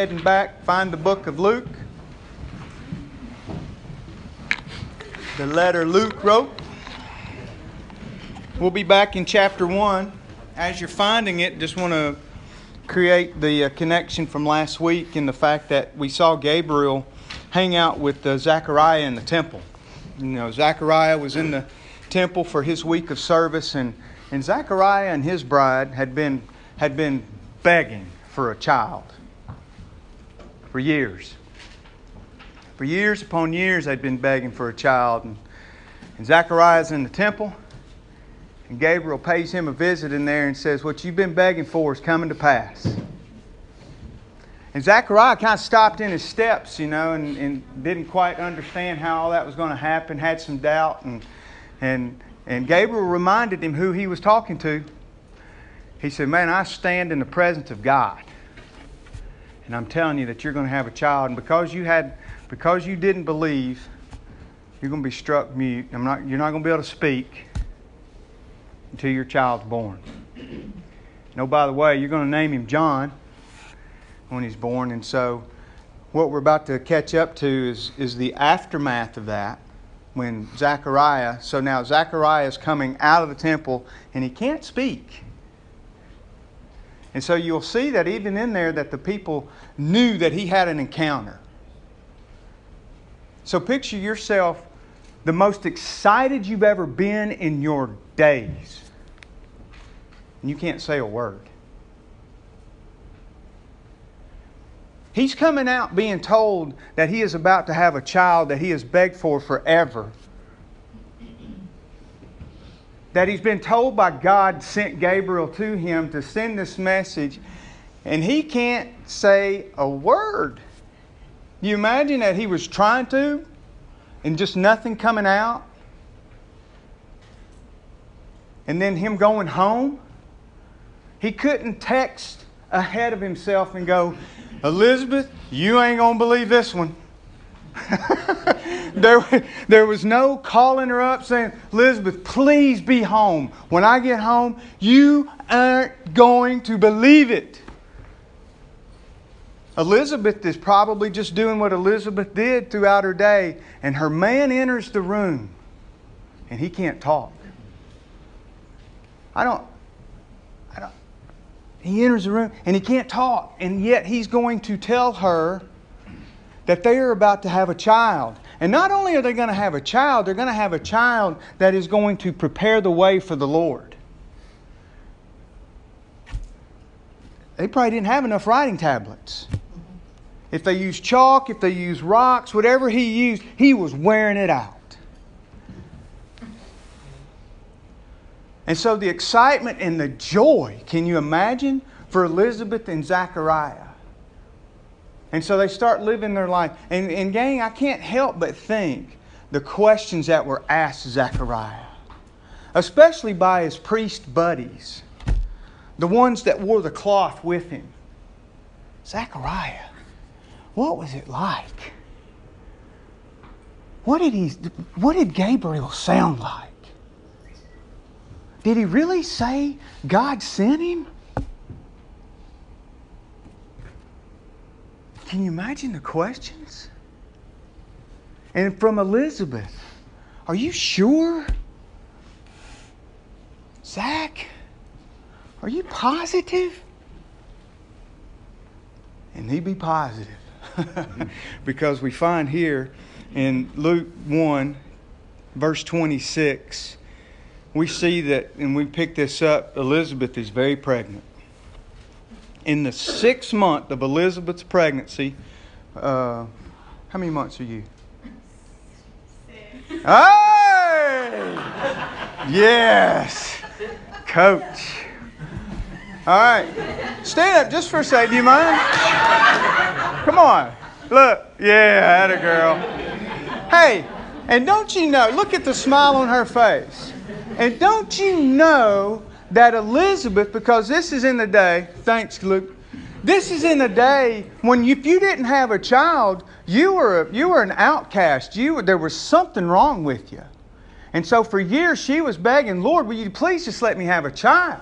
heading back, find the book of Luke. The letter Luke wrote. We'll be back in chapter 1. As you're finding it, just want to create the uh, connection from last week and the fact that we saw Gabriel hang out with uh, Zechariah in the temple. You know, Zechariah was in the temple for his week of service, and, and Zechariah and his bride had been, had been begging for a child for years. For years upon years, they'd been begging for a child. And, and Zechariah's in the temple, and Gabriel pays him a visit in there and says, What you've been begging for is coming to pass. And Zachariah kind of stopped in his steps, you know, and, and didn't quite understand how all that was going to happen, had some doubt. And, and, and Gabriel reminded him who he was talking to. He said, Man, I stand in the presence of God and I'm telling you that you're going to have a child, and because you had, because you didn't believe, you're going to be struck mute. I'm not, you're not going to be able to speak until your child's born. No, by the way, you're going to name him John when he's born, and so what we're about to catch up to is, is the aftermath of that when Zechariah, so now Zechariah is coming out of the temple and he can't speak. And so you'll see that even in there that the people knew that he had an encounter. So picture yourself the most excited you've ever been in your days. And you can't say a word. He's coming out being told that he is about to have a child that he has begged for forever that he's been told by God sent Gabriel to him to send this message, and he can't say a word. You imagine that he was trying to, and just nothing coming out? And then him going home? He couldn't text ahead of himself and go, Elizabeth, you ain't going to believe this one. there, there was no calling her up saying, Elizabeth, please be home. When I get home, you aren't going to believe it. Elizabeth is probably just doing what Elizabeth did throughout her day, and her man enters the room, and he can't talk. I don't, I don't, he enters the room, and he can't talk, and yet he's going to tell her that they are about to have a child. And not only are they going to have a child, they're going to have a child that is going to prepare the way for the Lord. They probably didn't have enough writing tablets. If they used chalk, if they used rocks, whatever he used, he was wearing it out. And so the excitement and the joy, can you imagine, for Elizabeth and Zachariah? And so they start living their life. And, and gang, I can't help but think the questions that were asked Zechariah, especially by his priest buddies, the ones that wore the cloth with him. Zechariah, what was it like? What did, he, what did Gabriel sound like? Did he really say God sent him? Can you imagine the questions? And from Elizabeth, are you sure? Zach, are you positive? And he'd be positive. because we find here in Luke 1, verse 26, we see that, and we pick this up, Elizabeth is very pregnant in the sixth month of Elizabeth's pregnancy, uh, how many months are you? Six. Hey! Yes! Coach. All right. Stand up just for a second. Do you mind? Come on. Look. Yeah, that a girl. Hey, and don't you know, look at the smile on her face. And don't you know that Elizabeth, because this is in the day, thanks, Luke. This is in the day when if you didn't have a child, you were, you were an outcast. You, there was something wrong with you. And so for years she was begging, Lord, will you please just let me have a child?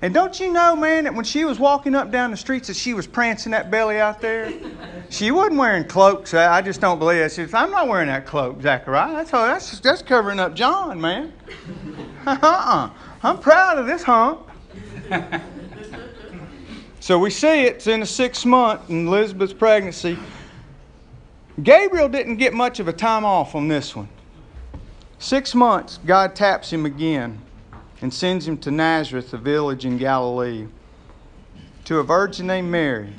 And don't you know, man, that when she was walking up down the streets, that she was prancing that belly out there? She wasn't wearing cloaks. I just don't believe it. She said, I'm not wearing that cloak, Zachariah. That's, that's, that's covering up John, man. uh-uh. I'm proud of this hump. so we see it's in the sixth month in Elizabeth's pregnancy. Gabriel didn't get much of a time off on this one. Six months, God taps him again and sends him to Nazareth, a village in Galilee, to a virgin named Mary.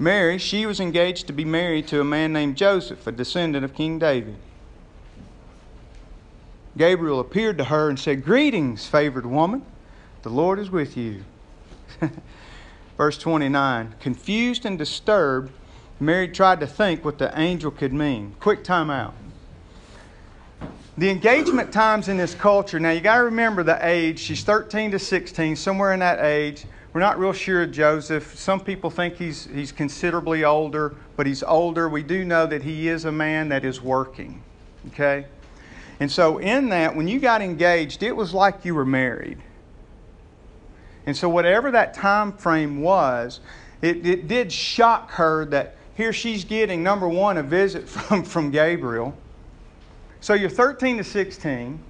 Mary, she was engaged to be married to a man named Joseph, a descendant of King David. Gabriel appeared to her and said, Greetings, favored woman, the Lord is with you. Verse 29 Confused and disturbed, Mary tried to think what the angel could mean. Quick time out. The engagement times in this culture, now you got to remember the age. She's 13 to 16, somewhere in that age. We're not real sure of Joseph. Some people think he's, he's considerably older, but he's older. We do know that he is a man that is working. Okay? And so, in that, when you got engaged, it was like you were married. And so, whatever that time frame was, it, it did shock her that here she's getting, number one, a visit from, from Gabriel. So you're 13 to 16.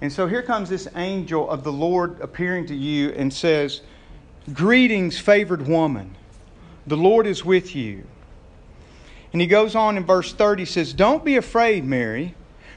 And so here comes this angel of the Lord appearing to you and says, Greetings, favored woman. The Lord is with you. And he goes on in verse 30 says, Don't be afraid, Mary,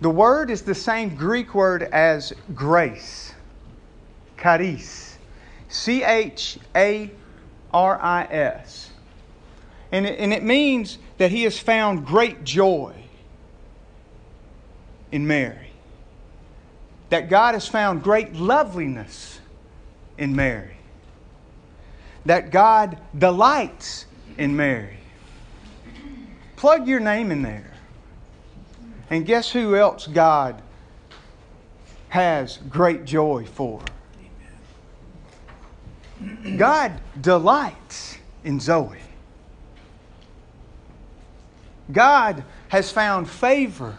The word is the same Greek word as grace, charis, C H A R I S. And and it means that he has found great joy in Mary. That God has found great loveliness in Mary. That God delights in Mary. Plug your name in there. And guess who else God has great joy for? God delights in Zoe. God has found favor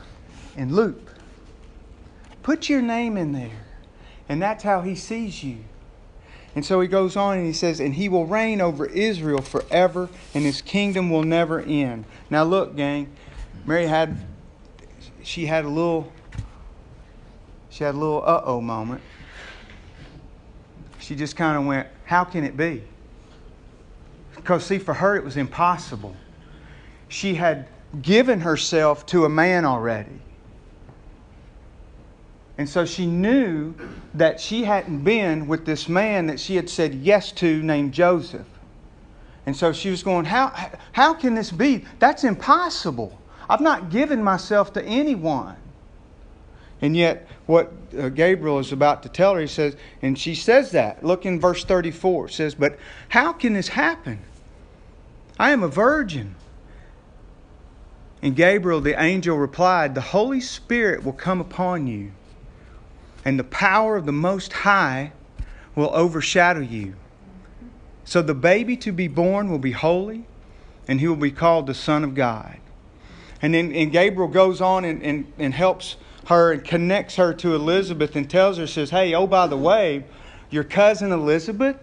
in Luke. Put your name in there. And that's how he sees you. And so he goes on and he says, And he will reign over Israel forever, and his kingdom will never end. Now, look, gang, Mary had, she had a little, she had a little uh oh moment. She just kind of went, How can it be? Because, see, for her it was impossible. She had given herself to a man already. And so she knew that she hadn't been with this man that she had said yes to named Joseph. And so she was going, How, how can this be? That's impossible. I've not given myself to anyone. And yet, what uh, Gabriel is about to tell her, he says, and she says that. Look in verse 34. It says, But how can this happen? I am a virgin. And Gabriel, the angel, replied, The Holy Spirit will come upon you and the power of the Most High will overshadow you. So the baby to be born will be holy, and he will be called the Son of God. And then and Gabriel goes on and, and, and helps her and connects her to Elizabeth and tells her, says, Hey, oh, by the way, your cousin Elizabeth,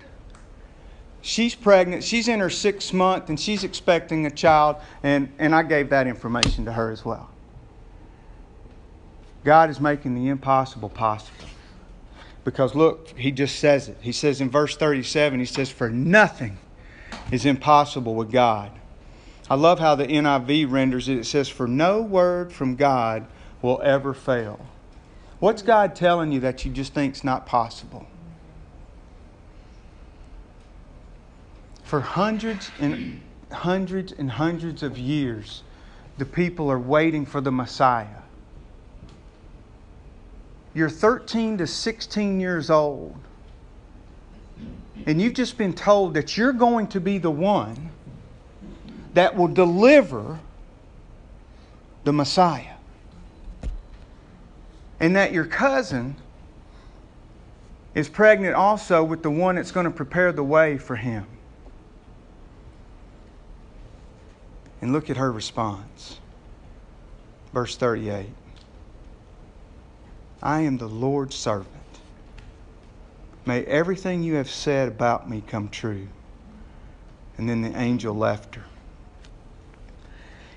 she's pregnant. She's in her sixth month and she's expecting a child. And, and I gave that information to her as well. God is making the impossible possible. Because look, he just says it. He says in verse 37, he says, For nothing is impossible with God. I love how the NIV renders it. It says, For no word from God will ever fail. What's God telling you that you just think is not possible? For hundreds and hundreds and hundreds of years, the people are waiting for the Messiah. You're 13 to 16 years old. and you've just been told that you're going to be the one that will deliver the Messiah. And that your cousin is pregnant also with the one that's going to prepare the way for him. And look at her response. Verse 38 I am the Lord's servant. May everything you have said about me come true. And then the angel left her.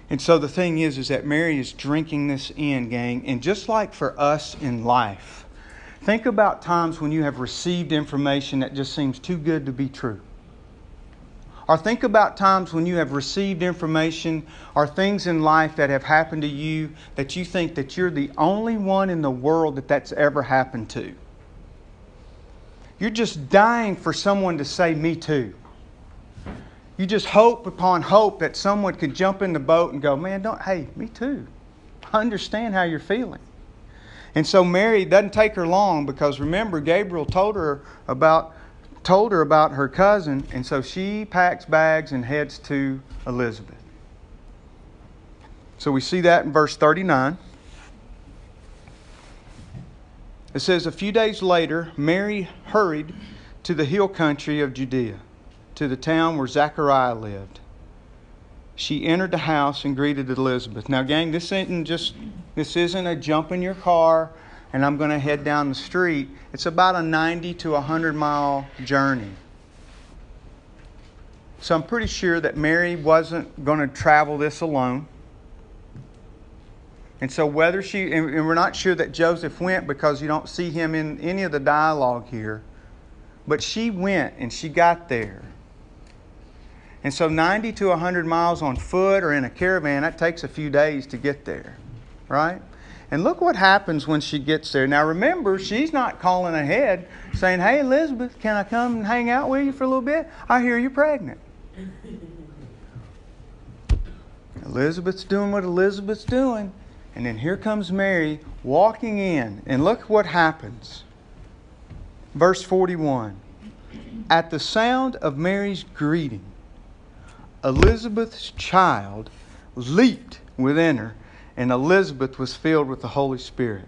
And so the thing is, is that Mary is drinking this in, gang. And just like for us in life, think about times when you have received information that just seems too good to be true. Or think about times when you have received information or things in life that have happened to you that you think that you're the only one in the world that that's ever happened to. You're just dying for someone to say, Me too. You just hope upon hope that someone could jump in the boat and go, Man, don't, hey, me too. I understand how you're feeling. And so Mary doesn't take her long because remember, Gabriel told her about told her about her cousin, and so she packs bags and heads to Elizabeth. So we see that in verse 39. It says, A few days later, Mary hurried to the hill country of Judea, to the town where Zechariah lived. She entered the house and greeted Elizabeth. Now, gang, this isn't just this isn't a jump in your car and I'm going to head down the street. It's about a 90 to 100 mile journey. So I'm pretty sure that Mary wasn't going to travel this alone. And so, whether she, and we're not sure that Joseph went because you don't see him in any of the dialogue here, but she went and she got there. And so, 90 to 100 miles on foot or in a caravan, that takes a few days to get there, right? And look what happens when she gets there. Now, remember, she's not calling ahead saying, Hey, Elizabeth, can I come and hang out with you for a little bit? I hear you're pregnant. Elizabeth's doing what Elizabeth's doing. And then here comes Mary walking in. And look what happens. Verse 41 At the sound of Mary's greeting, Elizabeth's child leaped within her, and Elizabeth was filled with the Holy Spirit.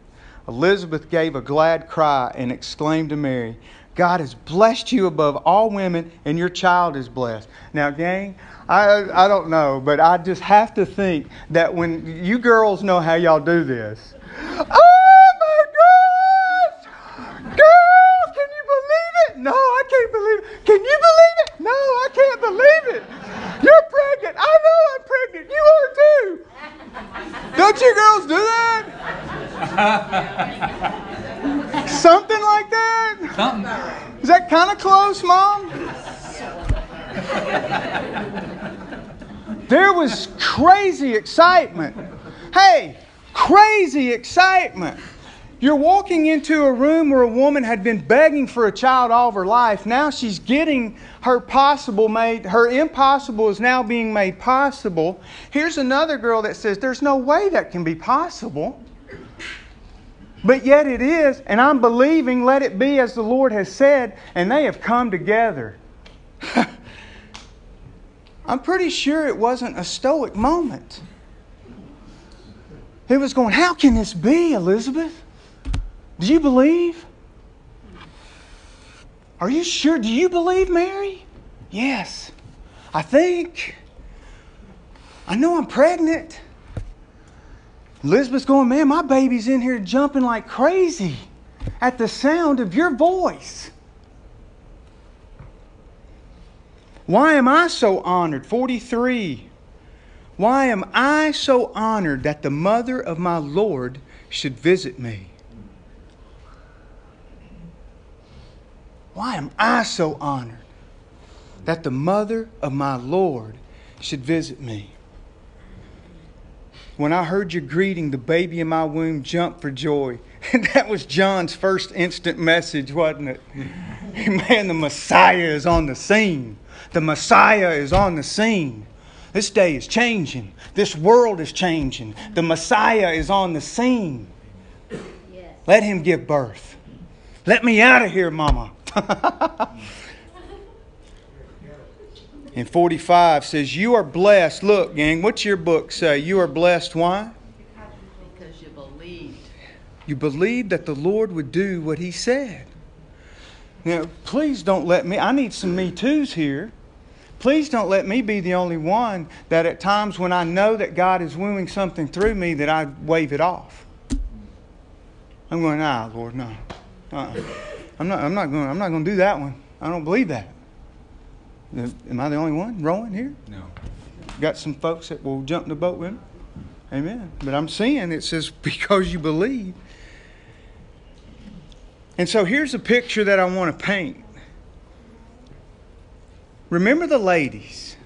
Elizabeth gave a glad cry and exclaimed to Mary, God has blessed you above all women, and your child is blessed. Now, gang, I, I don't know, but I just have to think that when you girls know how y'all do this. Oh my gosh! Girls, can you believe it? No, I can't believe it. Can you believe it? No, I can't believe it. You're pregnant. I know I'm pregnant. You are too. Don't you girls do that? Something like that? Something. Is that kind of close, Mom? There was crazy excitement. Hey, crazy excitement. You're walking into a room where a woman had been begging for a child all of her life. Now she's getting her possible made, her impossible is now being made possible. Here's another girl that says, There's no way that can be possible. But yet it is, and I'm believing, let it be as the Lord has said, and they have come together. I'm pretty sure it wasn't a stoic moment. It was going, How can this be, Elizabeth? Do you believe? Are you sure? Do you believe, Mary? Yes. I think. I know I'm pregnant. Elizabeth's going, Man, my baby's in here jumping like crazy at the sound of your voice. Why am I so honored? 43. Why am I so honored that the mother of my Lord should visit me? Why am I so honored that the mother of my Lord should visit me? When I heard your greeting, the baby in my womb jumped for joy. And that was John's first instant message, wasn't it? Man, the Messiah is on the scene. The Messiah is on the scene. This day is changing. This world is changing. The Messiah is on the scene. Yes. Let him give birth. Let me out of here, Mama. And 45 says, You are blessed. Look, gang, what's your book say? You are blessed. Why? Because you believed. You believed that the Lord would do what He said. Now, please don't let me, I need some Me Too's here. Please don't let me be the only one that at times when I know that God is wooing something through me that I wave it off. I'm going, nah, Lord, no. Uh-uh. I'm not, I'm not going, I'm not going to do that one. I don't believe that. Am I the only one rowing here? No. Got some folks that will jump in the boat with me. Amen. But I'm seeing it says because you believe. And so here's a picture that I want to paint. Remember the ladies.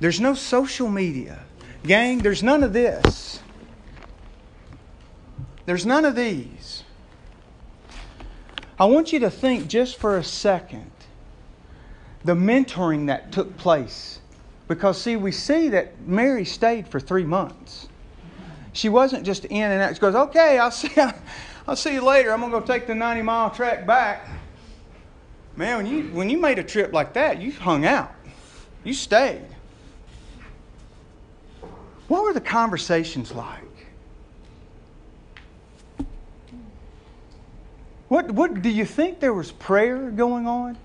There's no social media. Gang, there's none of this. There's none of these. I want you to think just for a second the mentoring that took place. Because, see, we see that Mary stayed for three months. She wasn't just in and out. She goes, okay, I'll see, I'll see you later. I'm going to go take the 90 mile trek back. Man, when you, when you made a trip like that, you hung out, you stayed. What were the conversations like? What, what do you think there was prayer going on?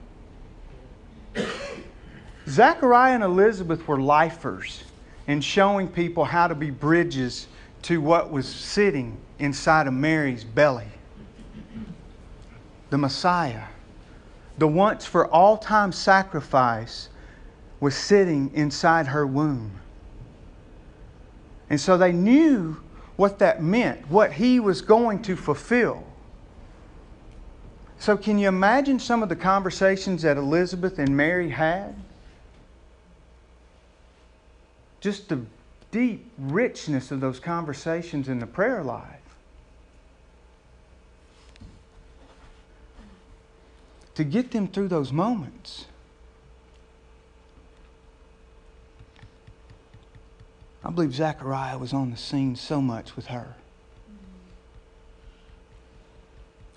Zachariah and Elizabeth were lifers in showing people how to be bridges to what was sitting inside of Mary's belly. The Messiah, the once for all time sacrifice, was sitting inside her womb. And so they knew what that meant, what he was going to fulfill. So, can you imagine some of the conversations that Elizabeth and Mary had? Just the deep richness of those conversations in the prayer life. To get them through those moments. I believe Zechariah was on the scene so much with her.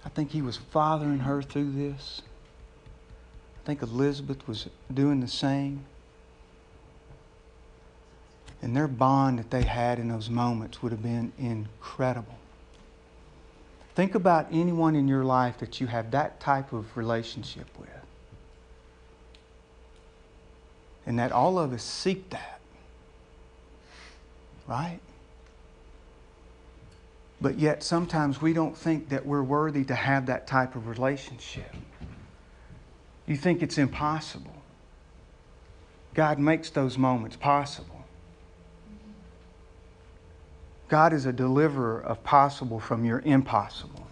I think he was fathering her through this. I think Elizabeth was doing the same. And their bond that they had in those moments would have been incredible. Think about anyone in your life that you have that type of relationship with. And that all of us seek that. Right? But yet, sometimes we don't think that we're worthy to have that type of relationship. You think it's impossible. God makes those moments possible. God is a deliverer of possible from your impossible.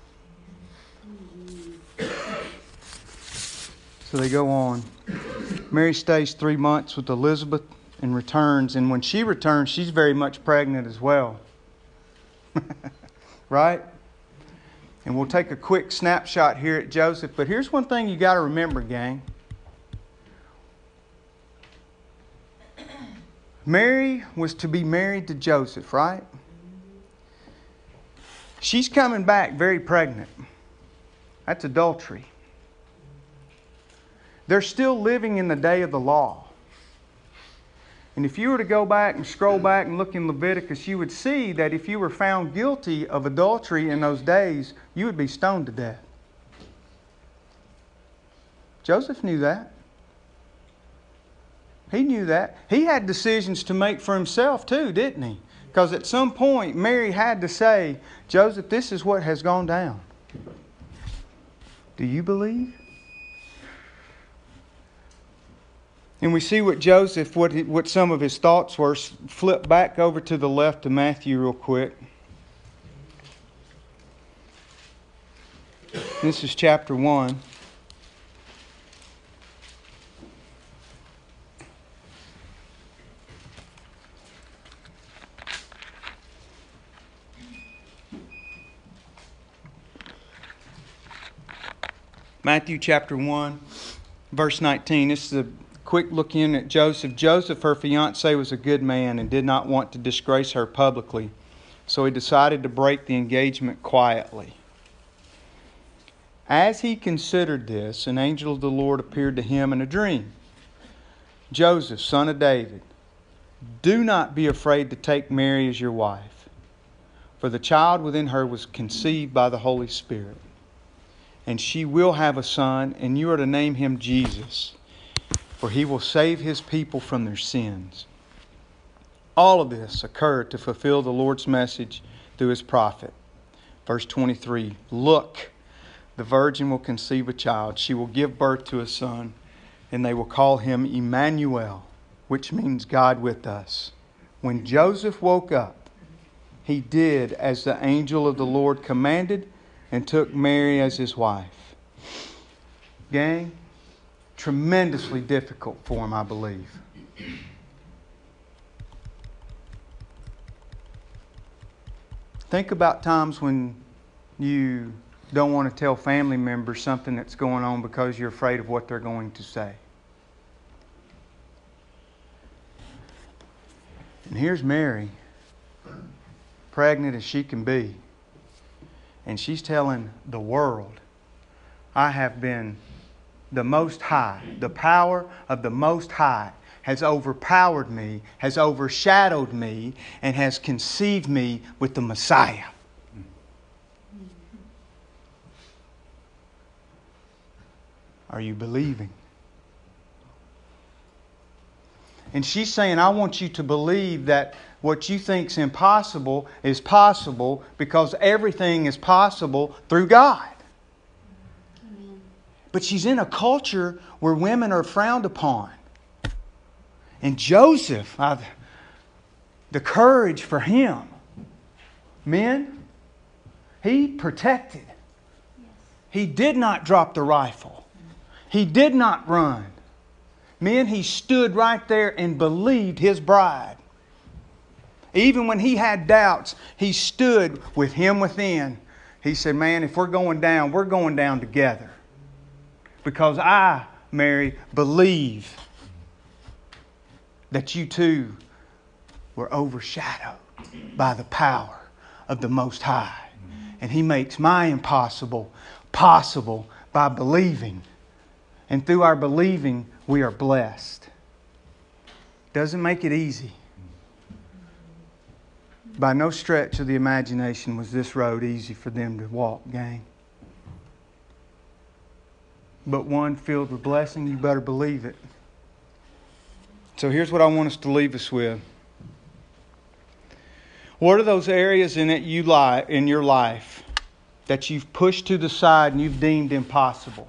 So they go on. Mary stays three months with Elizabeth and returns. And when she returns, she's very much pregnant as well. right? And we'll take a quick snapshot here at Joseph. But here's one thing you got to remember, gang. Mary was to be married to Joseph, right? She's coming back very pregnant. That's adultery. They're still living in the day of the law. And if you were to go back and scroll back and look in Leviticus, you would see that if you were found guilty of adultery in those days, you would be stoned to death. Joseph knew that. He knew that. He had decisions to make for himself too, didn't he? Because at some point, Mary had to say, Joseph, this is what has gone down. Do you believe? And we see what Joseph, what, what some of his thoughts were. Flip back over to the left of Matthew real quick. This is chapter 1. Matthew chapter 1, verse 19. This is a quick look in at Joseph. Joseph, her fiance, was a good man and did not want to disgrace her publicly, so he decided to break the engagement quietly. As he considered this, an angel of the Lord appeared to him in a dream. Joseph, son of David, do not be afraid to take Mary as your wife, for the child within her was conceived by the Holy Spirit. And she will have a son, and you are to name him Jesus, for he will save his people from their sins. All of this occurred to fulfill the Lord's message through his prophet. Verse 23 Look, the virgin will conceive a child. She will give birth to a son, and they will call him Emmanuel, which means God with us. When Joseph woke up, he did as the angel of the Lord commanded and took Mary as his wife. Gang, tremendously difficult for him, I believe. Think about times when you don't want to tell family members something that's going on because you're afraid of what they're going to say. And here's Mary, pregnant as she can be, and she's telling the world, I have been the Most High, the power of the Most High has overpowered me, has overshadowed me, and has conceived me with the Messiah. Are you believing? And she's saying, I want you to believe that what you think's impossible is possible because everything is possible through God. But she's in a culture where women are frowned upon. And Joseph, uh, the courage for him, men, he protected. He did not drop the rifle. He did not run. Men, he stood right there and believed his bride. Even when he had doubts, he stood with him within. He said, Man, if we're going down, we're going down together. Because I, Mary, believe that you too were overshadowed by the power of the Most High. And He makes my impossible possible by believing. And through our believing, we are blessed. Doesn't make it easy. By no stretch of the imagination was this road easy for them to walk, gang. But one filled with blessing, you better believe it. So here's what I want us to leave us with. What are those areas in it you lie in your life that you've pushed to the side and you've deemed impossible?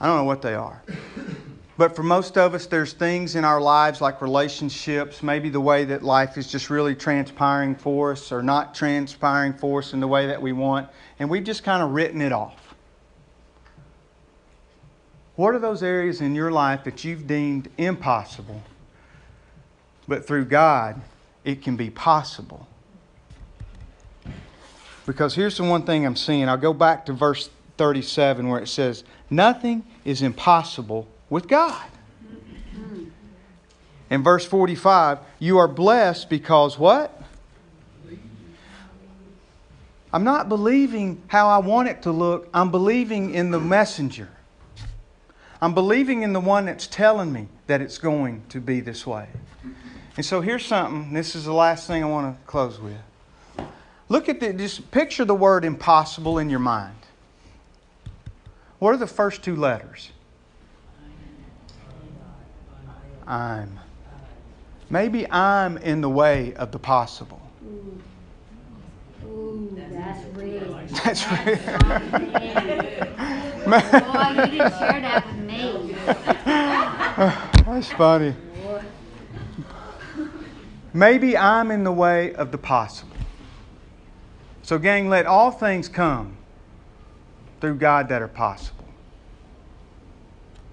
I don't know what they are. But for most of us, there's things in our lives like relationships, maybe the way that life is just really transpiring for us or not transpiring for us in the way that we want, and we've just kind of written it off. What are those areas in your life that you've deemed impossible, but through God, it can be possible? Because here's the one thing I'm seeing. I'll go back to verse 37 where it says, Nothing is impossible with God. In verse 45, you are blessed because what? I'm not believing how I want it to look. I'm believing in the messenger. I'm believing in the one that's telling me that it's going to be this way. And so here's something. This is the last thing I want to close with. Look at the, just picture the word impossible in your mind. What are the first two letters? I'm. Maybe I'm in the way of the possible. Ooh, that's real. That's real. Boy, you didn't share that with me. That's funny. Maybe I'm in the way of the possible. So, gang, let all things come through God that are possible.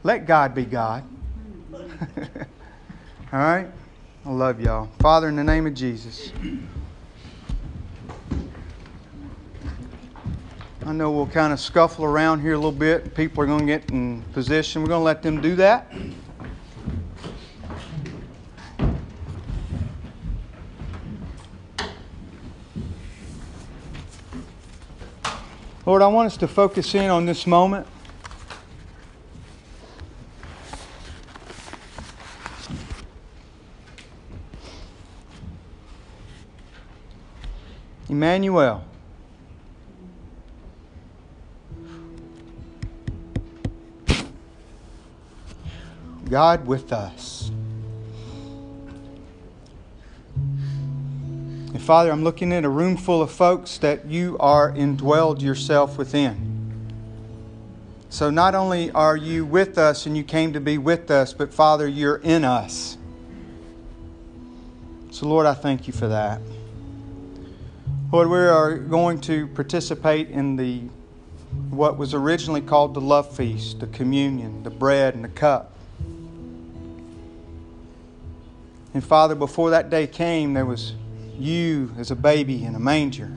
Let God be God. all right? I love y'all. Father, in the name of Jesus. I know we'll kind of scuffle around here a little bit. People are going to get in position. We're going to let them do that. Lord, I want us to focus in on this moment. Emmanuel. God with us. And Father, I'm looking at a room full of folks that you are indwelled yourself within. So not only are you with us and you came to be with us, but Father, you're in us. So, Lord, I thank you for that. Lord, we are going to participate in the what was originally called the love feast, the communion, the bread and the cup. And Father, before that day came, there was you as a baby in a manger.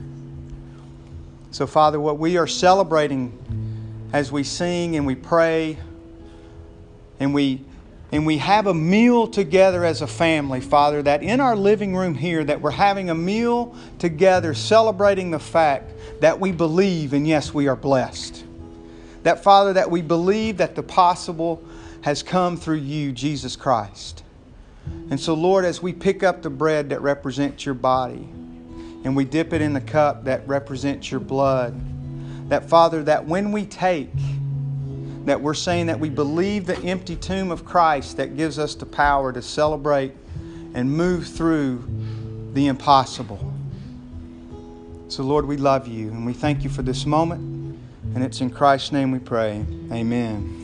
So, Father, what we are celebrating as we sing and we pray and we and we have a meal together as a family, Father, that in our living room here that we're having a meal together celebrating the fact that we believe and yes, we are blessed. That Father that we believe that the possible has come through you, Jesus Christ. And so Lord, as we pick up the bread that represents your body and we dip it in the cup that represents your blood, that Father that when we take that we're saying that we believe the empty tomb of Christ that gives us the power to celebrate and move through the impossible. So, Lord, we love you and we thank you for this moment. And it's in Christ's name we pray. Amen.